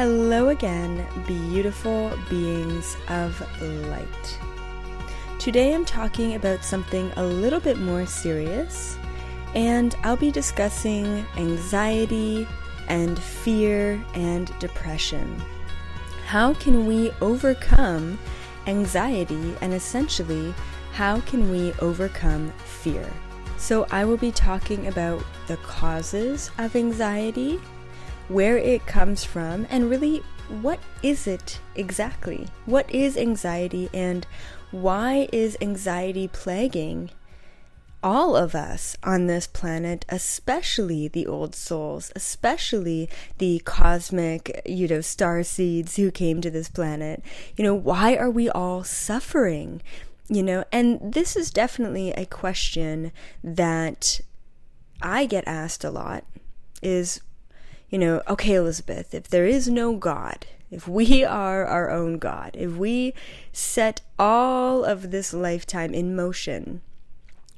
Hello again, beautiful beings of light. Today I'm talking about something a little bit more serious, and I'll be discussing anxiety and fear and depression. How can we overcome anxiety, and essentially, how can we overcome fear? So, I will be talking about the causes of anxiety where it comes from, and really what is it exactly? What is anxiety, and why is anxiety plaguing all of us on this planet, especially the old souls, especially the cosmic, you know, star seeds who came to this planet? You know, why are we all suffering? You know, and this is definitely a question that I get asked a lot is you know, okay, Elizabeth, if there is no God, if we are our own God, if we set all of this lifetime in motion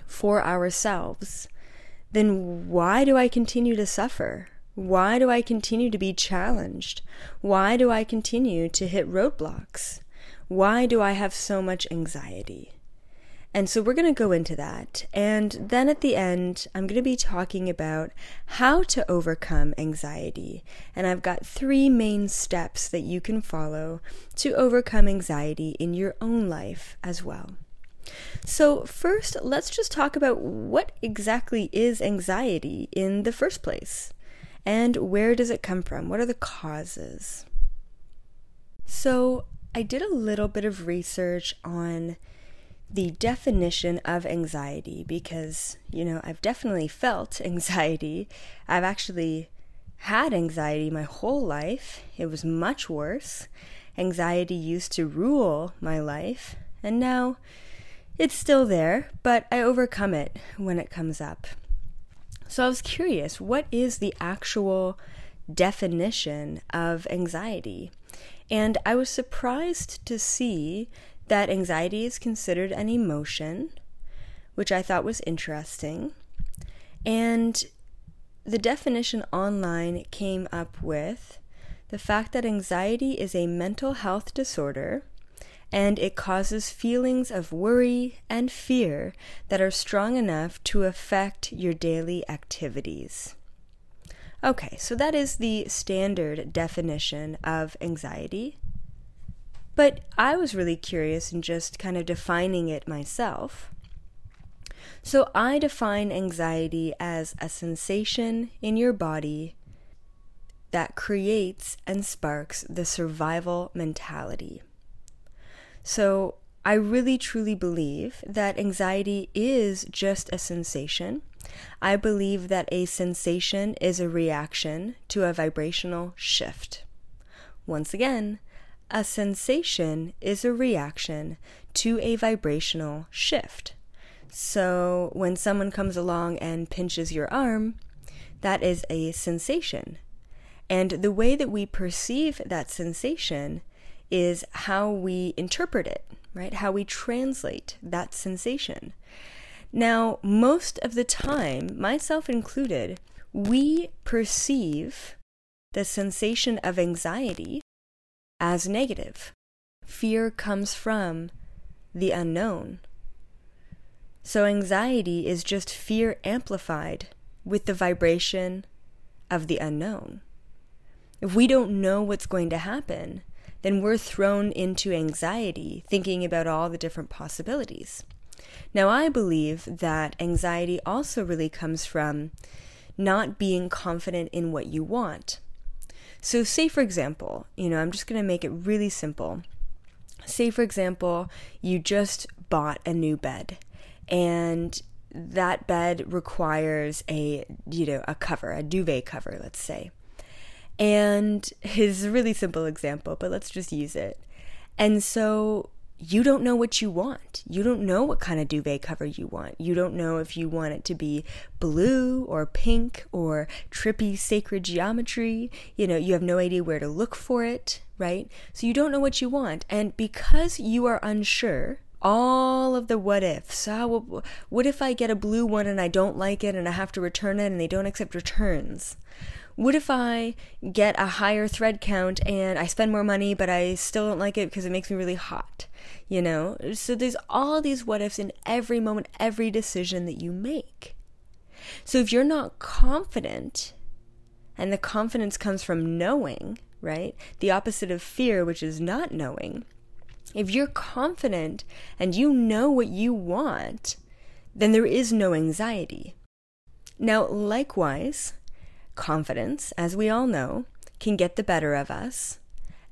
for ourselves, then why do I continue to suffer? Why do I continue to be challenged? Why do I continue to hit roadblocks? Why do I have so much anxiety? And so we're going to go into that. And then at the end, I'm going to be talking about how to overcome anxiety. And I've got three main steps that you can follow to overcome anxiety in your own life as well. So, first, let's just talk about what exactly is anxiety in the first place and where does it come from? What are the causes? So, I did a little bit of research on the definition of anxiety because, you know, I've definitely felt anxiety. I've actually had anxiety my whole life. It was much worse. Anxiety used to rule my life, and now it's still there, but I overcome it when it comes up. So I was curious what is the actual definition of anxiety? And I was surprised to see that anxiety is considered an emotion, which I thought was interesting. And the definition online came up with the fact that anxiety is a mental health disorder and it causes feelings of worry and fear that are strong enough to affect your daily activities. Okay, so that is the standard definition of anxiety. But I was really curious in just kind of defining it myself. So I define anxiety as a sensation in your body that creates and sparks the survival mentality. So I really truly believe that anxiety is just a sensation. I believe that a sensation is a reaction to a vibrational shift. Once again, a sensation is a reaction to a vibrational shift. So when someone comes along and pinches your arm, that is a sensation. And the way that we perceive that sensation is how we interpret it, right? How we translate that sensation. Now, most of the time, myself included, we perceive the sensation of anxiety as negative. Fear comes from the unknown. So, anxiety is just fear amplified with the vibration of the unknown. If we don't know what's going to happen, then we're thrown into anxiety thinking about all the different possibilities. Now, I believe that anxiety also really comes from not being confident in what you want. So, say for example, you know, I'm just going to make it really simple. Say for example, you just bought a new bed and that bed requires a, you know, a cover, a duvet cover, let's say. And his really simple example, but let's just use it. And so you don't know what you want. You don't know what kind of duvet cover you want. You don't know if you want it to be blue or pink or trippy sacred geometry. You know, you have no idea where to look for it, right? So you don't know what you want. And because you are unsure all of the what ifs. Oh, what if I get a blue one and I don't like it and I have to return it and they don't accept returns? What if I get a higher thread count and I spend more money but I still don't like it because it makes me really hot? You know? So there's all these what ifs in every moment, every decision that you make. So if you're not confident, and the confidence comes from knowing, right? The opposite of fear, which is not knowing. If you're confident and you know what you want, then there is no anxiety. Now, likewise, confidence, as we all know, can get the better of us,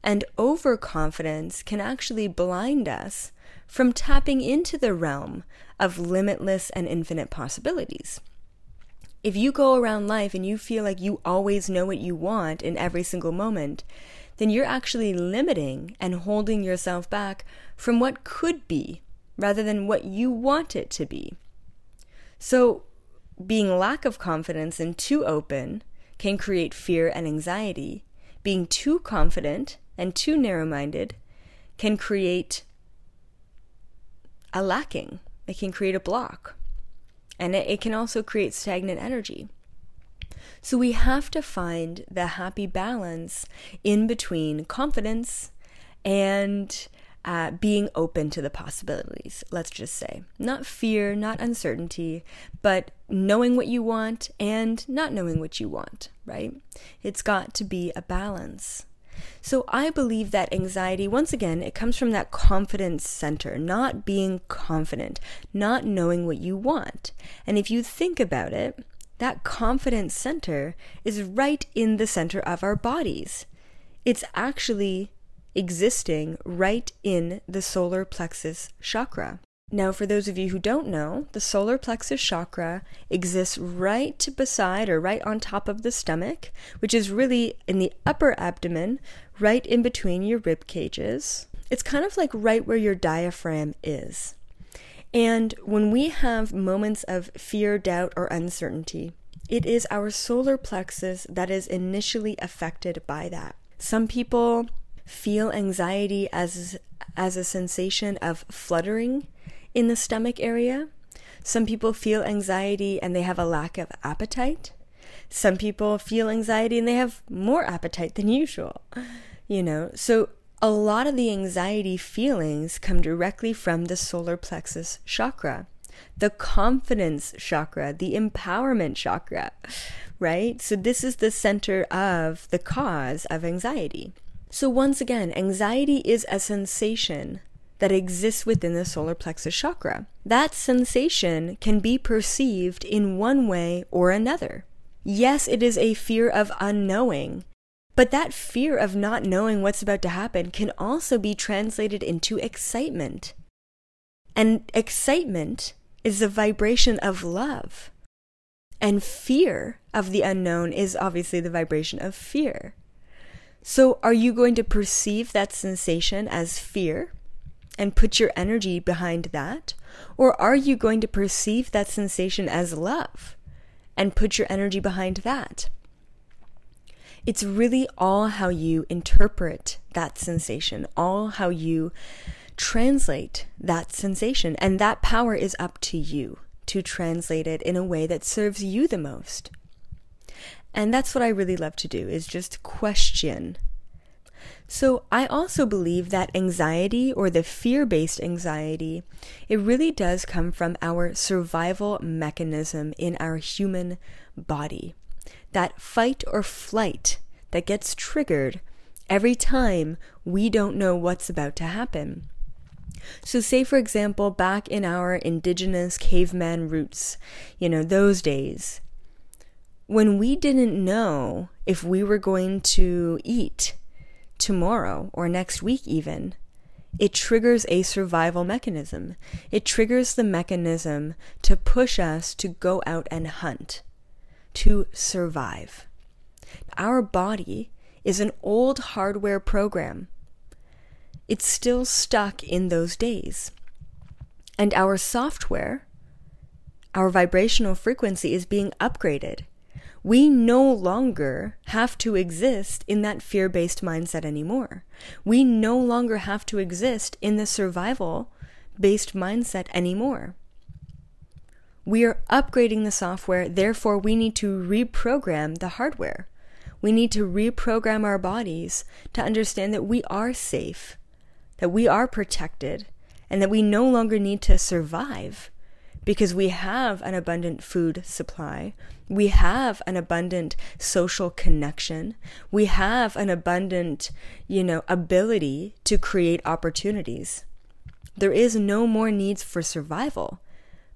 and overconfidence can actually blind us from tapping into the realm of limitless and infinite possibilities. If you go around life and you feel like you always know what you want in every single moment, then you're actually limiting and holding yourself back from what could be rather than what you want it to be. So, being lack of confidence and too open can create fear and anxiety. Being too confident and too narrow minded can create a lacking, it can create a block and it, it can also create stagnant energy. So we have to find the happy balance in between confidence and uh, being open to the possibilities, let's just say. Not fear, not uncertainty, but knowing what you want and not knowing what you want, right? It's got to be a balance. So I believe that anxiety, once again, it comes from that confidence center, not being confident, not knowing what you want. And if you think about it, that confidence center is right in the center of our bodies. It's actually existing right in the solar plexus chakra. Now, for those of you who don't know, the solar plexus chakra exists right beside or right on top of the stomach, which is really in the upper abdomen, right in between your rib cages. It's kind of like right where your diaphragm is. And when we have moments of fear, doubt, or uncertainty, it is our solar plexus that is initially affected by that. Some people feel anxiety as as a sensation of fluttering in the stomach area. Some people feel anxiety and they have a lack of appetite. Some people feel anxiety and they have more appetite than usual. You know, so a lot of the anxiety feelings come directly from the solar plexus chakra, the confidence chakra, the empowerment chakra, right? So, this is the center of the cause of anxiety. So, once again, anxiety is a sensation that exists within the solar plexus chakra. That sensation can be perceived in one way or another. Yes, it is a fear of unknowing, but that fear of not knowing what's about to happen can also be translated into excitement. And excitement is a vibration of love. And fear of the unknown is obviously the vibration of fear. So, are you going to perceive that sensation as fear? and put your energy behind that? Or are you going to perceive that sensation as love and put your energy behind that? It's really all how you interpret that sensation, all how you translate that sensation. And that power is up to you to translate it in a way that serves you the most. And that's what I really love to do is just question so, I also believe that anxiety or the fear based anxiety, it really does come from our survival mechanism in our human body. That fight or flight that gets triggered every time we don't know what's about to happen. So, say for example, back in our indigenous caveman roots, you know, those days, when we didn't know if we were going to eat tomorrow or next week, even, it triggers a survival mechanism. It triggers the mechanism to push us to go out and hunt, to survive. Our body is an old hardware program. It's still stuck in those days. And our software, our vibrational frequency is being upgraded we no longer have to exist in that fear based mindset anymore. We no longer have to exist in the survival based mindset anymore. We are upgrading the software, therefore, we need to reprogram the hardware. We need to reprogram our bodies to understand that we are safe, that we are protected, and that we no longer need to survive because we have an abundant food supply. We have an abundant social connection. We have an abundant, you know, ability to create opportunities. There is no more needs for survival,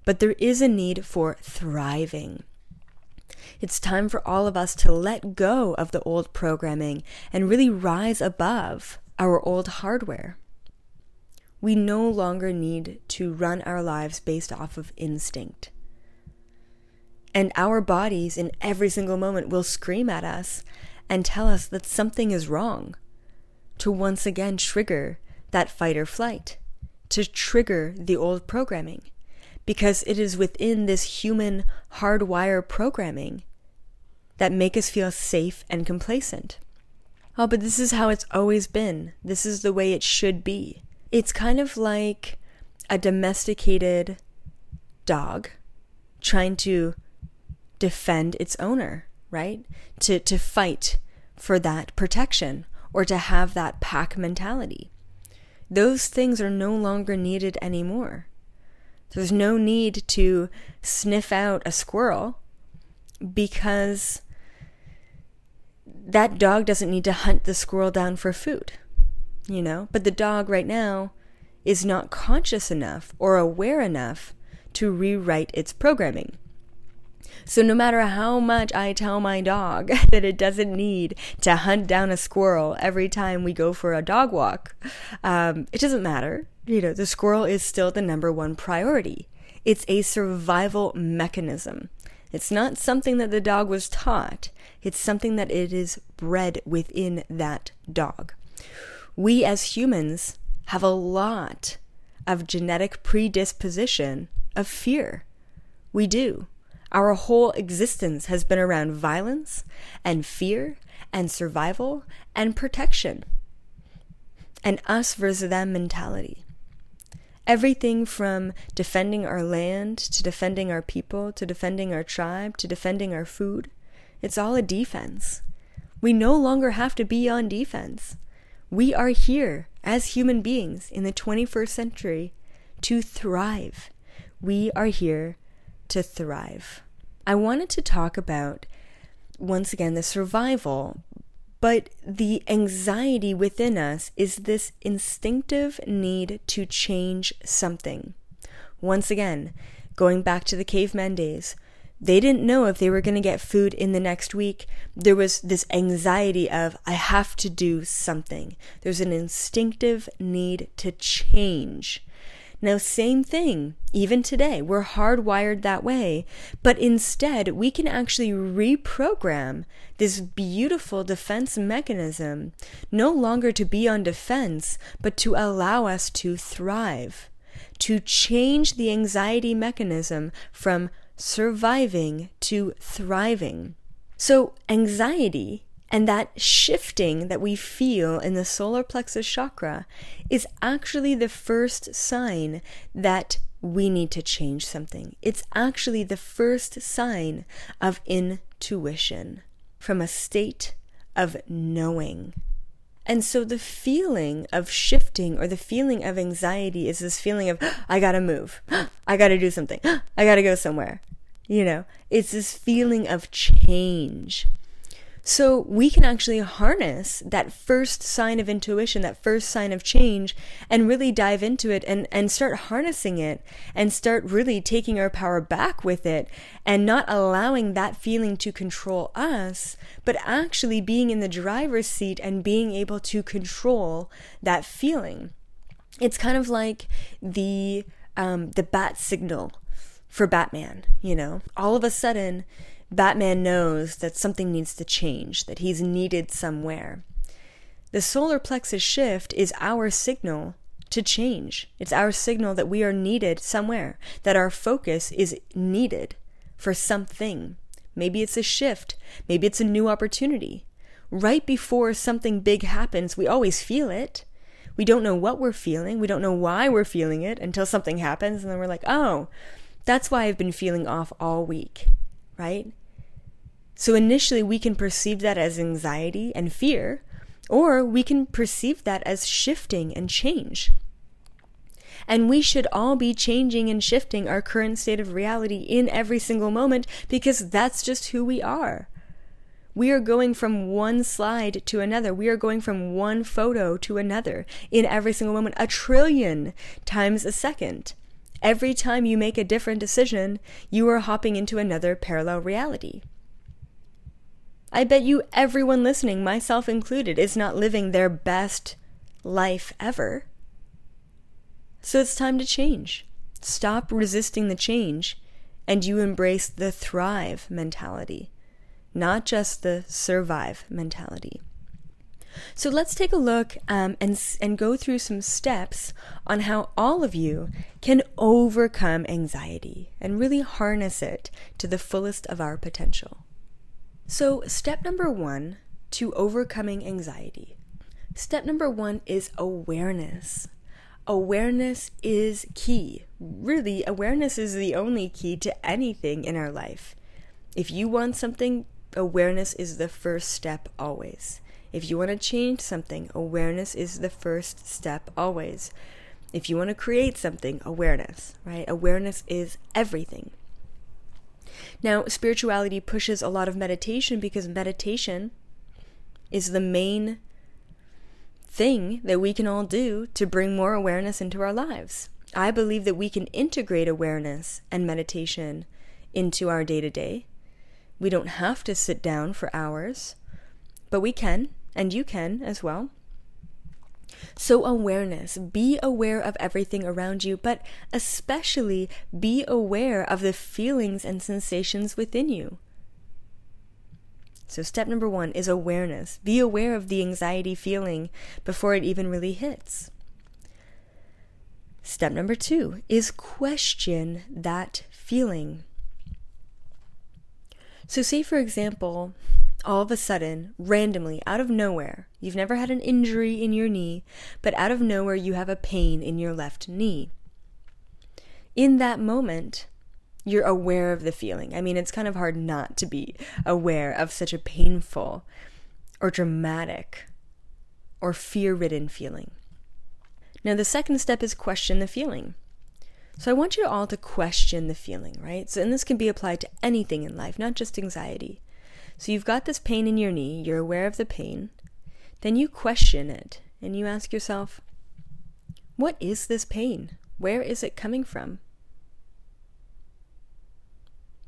but there is a need for thriving. It's time for all of us to let go of the old programming and really rise above our old hardware. We no longer need to run our lives based off of instinct. And our bodies in every single moment will scream at us and tell us that something is wrong, to once again trigger that fight or flight, to trigger the old programming, because it is within this human hardwire programming that make us feel safe and complacent. Oh, but this is how it's always been. This is the way it should be. It's kind of like a domesticated dog trying to defend its owner, right? To to fight for that protection or to have that pack mentality. Those things are no longer needed anymore. There's no need to sniff out a squirrel because that dog doesn't need to hunt the squirrel down for food you know? But the dog right now is not conscious enough or aware enough to rewrite its programming. So, no matter how much I tell my dog that it doesn't need to hunt down a squirrel every time we go for a dog walk, um, it doesn't matter. You know, the squirrel is still the number one priority. It's a survival mechanism. It's not something that the dog was taught, it's something that it is bred within that dog we as humans have a lot of genetic predisposition of fear. We do. Our whole existence has been around violence and fear and survival and protection. An us versus them mentality. Everything from defending our land to defending our people to defending our tribe to defending our food, it's all a defense. We no longer have to be on defense. We are here as human beings in the 21st century to thrive. We are here to thrive. I wanted to talk about, once again, the survival, but the anxiety within us is this instinctive need to change something. Once again, going back to the caveman days, they didn't know if they were going to get food in the next week. There was this anxiety of, I have to do something. There's an instinctive need to change. Now, same thing, even today, we're hardwired that way, but instead, we can actually reprogram this beautiful defense mechanism, no longer to be on defense, but to allow us to thrive, to change the anxiety mechanism from surviving to thriving. So, anxiety and that shifting that we feel in the solar plexus chakra is actually the first sign that we need to change something. It's actually the first sign of intuition from a state of knowing. And so the feeling of shifting or the feeling of anxiety is this feeling of, I gotta move. I gotta do something. I gotta go somewhere. You know, it's this feeling of change. So we can actually harness that first sign of intuition, that first sign of change, and really dive into it and, and start harnessing it and start really taking our power back with it and not allowing that feeling to control us, but actually being in the driver's seat and being able to control that feeling. It's kind of like the um, the bat signal for Batman, you know? All of a sudden, Batman knows that something needs to change, that he's needed somewhere. The solar plexus shift is our signal to change. It's our signal that we are needed somewhere, that our focus is needed for something. Maybe it's a shift, maybe it's a new opportunity. Right before something big happens, we always feel it. We don't know what we're feeling. We don't know why we're feeling it until something happens. And then we're like, oh, that's why I've been feeling off all week, right? So initially, we can perceive that as anxiety and fear, or we can perceive that as shifting and change. And we should all be changing and shifting our current state of reality in every single moment because that's just who we are. We are going from one slide to another. We are going from one photo to another in every single moment, a trillion times a second. Every time you make a different decision, you are hopping into another parallel reality. I bet you everyone listening, myself included, is not living their best life ever. So it's time to change. Stop resisting the change and you embrace the thrive mentality, not just the survive mentality. So let's take a look um, and, and go through some steps on how all of you can overcome anxiety and really harness it to the fullest of our potential. So, step number one to overcoming anxiety. Step number one is awareness awareness is key. Really, awareness is the only key to anything in our life. If you want something, awareness is the first step always. If you want to change something, awareness is the first step always. If you want to create something, awareness, right? Awareness is everything. Now, spirituality pushes a lot of meditation because meditation is the main thing that we can all do to bring more awareness into our lives. I believe that we can integrate awareness and meditation into our day to day. We don't have to sit down for hours, but we can, and you can as well. So, awareness. Be aware of everything around you, but especially be aware of the feelings and sensations within you. So, step number one is awareness. Be aware of the anxiety feeling before it even really hits. Step number two is question that feeling. So, say for example, all of a sudden, randomly, out of nowhere, you've never had an injury in your knee, but out of nowhere, you have a pain in your left knee. In that moment, you're aware of the feeling. I mean, it's kind of hard not to be aware of such a painful or dramatic or fear ridden feeling. Now, the second step is question the feeling. So, I want you all to question the feeling, right? So, and this can be applied to anything in life, not just anxiety. So, you've got this pain in your knee, you're aware of the pain, then you question it and you ask yourself, what is this pain? Where is it coming from?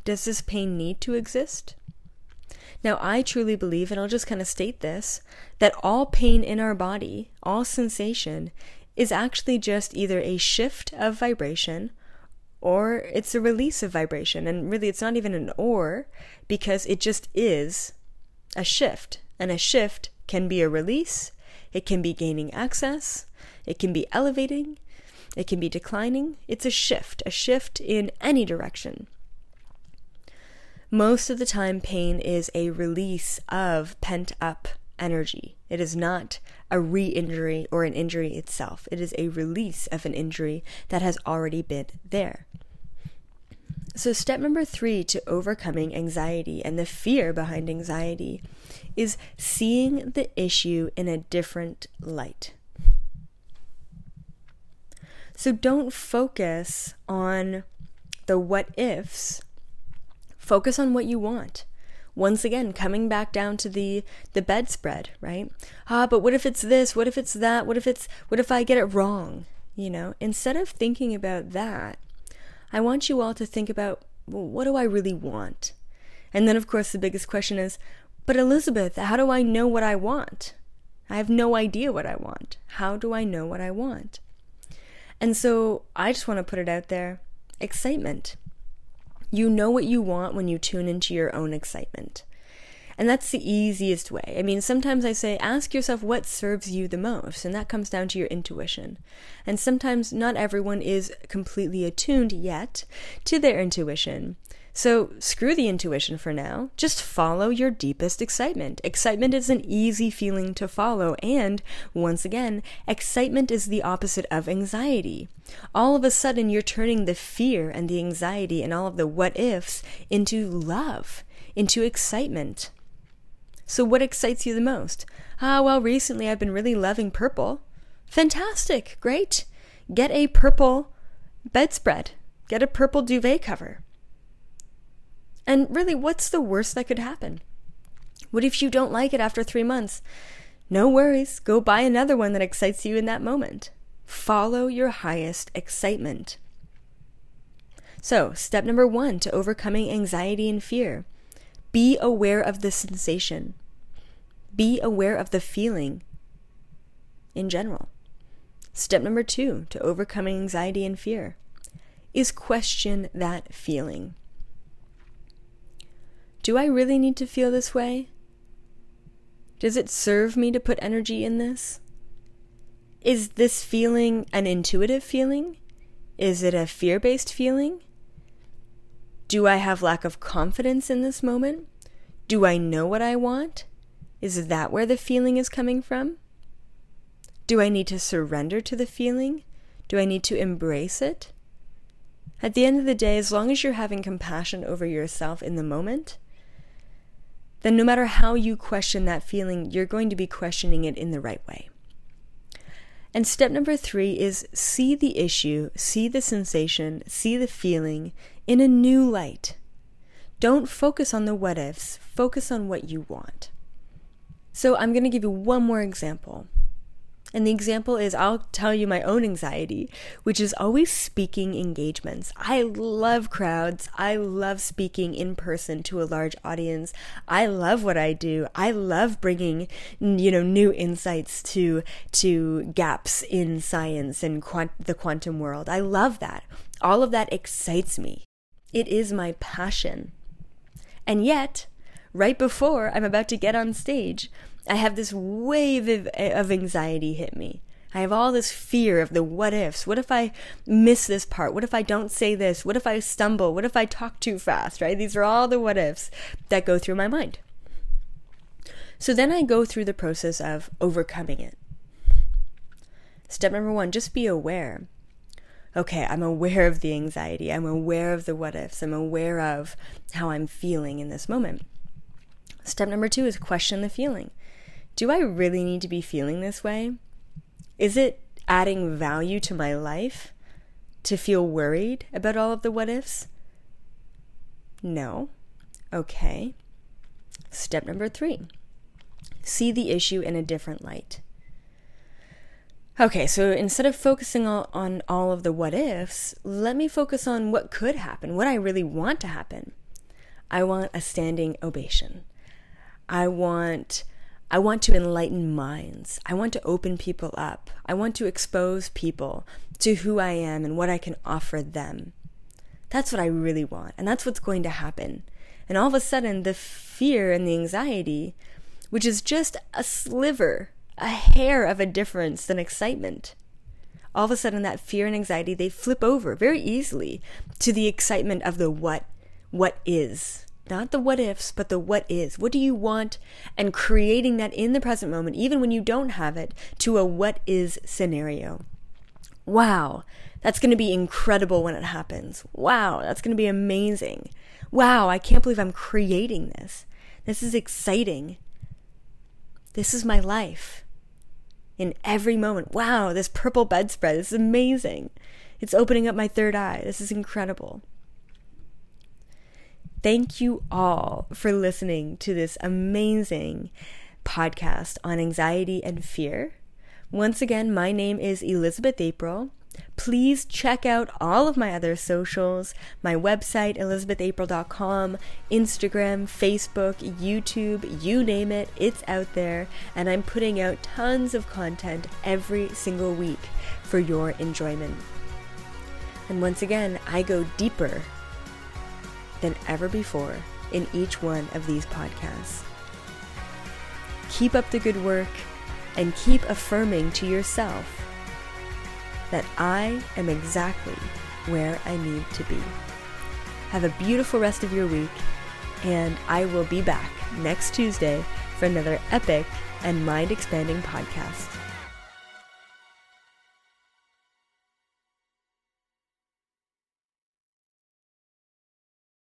Does this pain need to exist? Now, I truly believe, and I'll just kind of state this, that all pain in our body, all sensation, is actually just either a shift of vibration or it's a release of vibration. And really, it's not even an or because it just is a shift. And a shift can be a release, it can be gaining access, it can be elevating, it can be declining. It's a shift, a shift in any direction. Most of the time, pain is a release of pent up energy. It is not a re injury or an injury itself. It is a release of an injury that has already been there. So, step number three to overcoming anxiety and the fear behind anxiety is seeing the issue in a different light. So, don't focus on the what ifs Focus on what you want. Once again, coming back down to the the bedspread, right? Ah, but what if it's this? What if it's that? What if it's what if I get it wrong? You know, instead of thinking about that, I want you all to think about well, what do I really want? And then of course the biggest question is, but Elizabeth, how do I know what I want? I have no idea what I want. How do I know what I want? And so I just want to put it out there excitement. You know what you want when you tune into your own excitement. And that's the easiest way. I mean, sometimes I say, ask yourself what serves you the most, and that comes down to your intuition. And sometimes not everyone is completely attuned yet to their intuition. So screw the intuition for now. Just follow your deepest excitement. Excitement is an easy feeling to follow. And once again, excitement is the opposite of anxiety. All of a sudden, you're turning the fear and the anxiety and all of the what ifs into love, into excitement. So, what excites you the most? Ah, well, recently I've been really loving purple. Fantastic, great. Get a purple bedspread, get a purple duvet cover. And really, what's the worst that could happen? What if you don't like it after three months? No worries, go buy another one that excites you in that moment. Follow your highest excitement. So, step number one to overcoming anxiety and fear be aware of the sensation, be aware of the feeling in general. Step number two to overcoming anxiety and fear is question that feeling. Do I really need to feel this way? Does it serve me to put energy in this? Is this feeling an intuitive feeling? Is it a fear based feeling? Do I have lack of confidence in this moment? Do I know what I want? Is that where the feeling is coming from? Do I need to surrender to the feeling? Do I need to embrace it? At the end of the day, as long as you're having compassion over yourself in the moment, then no matter how you question that feeling, you're going to be questioning it in the right way. And step number three is see the issue, see the sensation, see the feeling in a new light. Don't focus on the what ifs, focus on what you want. So I'm going to give you one more example. And the example is I'll tell you my own anxiety, which is always speaking engagements. I love crowds. I love speaking in person to a large audience. I love what I do. I love bringing, you know, new insights to to gaps in science and quant- the quantum world. I love that. All of that excites me. It is my passion. And yet, right before I'm about to get on stage, I have this wave of, of anxiety hit me. I have all this fear of the what ifs. What if I miss this part? What if I don't say this? What if I stumble? What if I talk too fast, right? These are all the what ifs that go through my mind. So then I go through the process of overcoming it. Step number one just be aware. Okay, I'm aware of the anxiety. I'm aware of the what ifs. I'm aware of how I'm feeling in this moment. Step number two is question the feeling do I really need to be feeling this way? Is it adding value to my life to feel worried about all of the what ifs? No. Okay. Step number three see the issue in a different light. Okay, so instead of focusing on all of the what ifs, let me focus on what could happen, what I really want to happen. I want a standing ovation. I want I want to enlighten minds. I want to open people up. I want to expose people to who I am and what I can offer them. That's what I really want. And that's what's going to happen. And all of a sudden, the fear and the anxiety, which is just a sliver, a hair of a difference than excitement, all of a sudden, that fear and anxiety, they flip over very easily to the excitement of the what, what is not the what ifs, but the what is. What do you want? And creating that in the present moment, even when you don't have it, to a what is scenario. Wow, that's going to be incredible when it happens. Wow, that's going to be amazing. Wow, I can't believe I'm creating this. This is exciting. This is my life. In every moment. Wow, this purple bedspread this is amazing. It's opening up my third eye. This is incredible. Thank you all for listening to this amazing podcast on anxiety and fear. Once again, my name is Elizabeth April. Please check out all of my other socials my website, elizabethapril.com, Instagram, Facebook, YouTube, you name it, it's out there. And I'm putting out tons of content every single week for your enjoyment. And once again, I go deeper than ever before in each one of these podcasts. Keep up the good work and keep affirming to yourself that I am exactly where I need to be. Have a beautiful rest of your week, and I will be back next Tuesday for another epic and mind expanding podcast.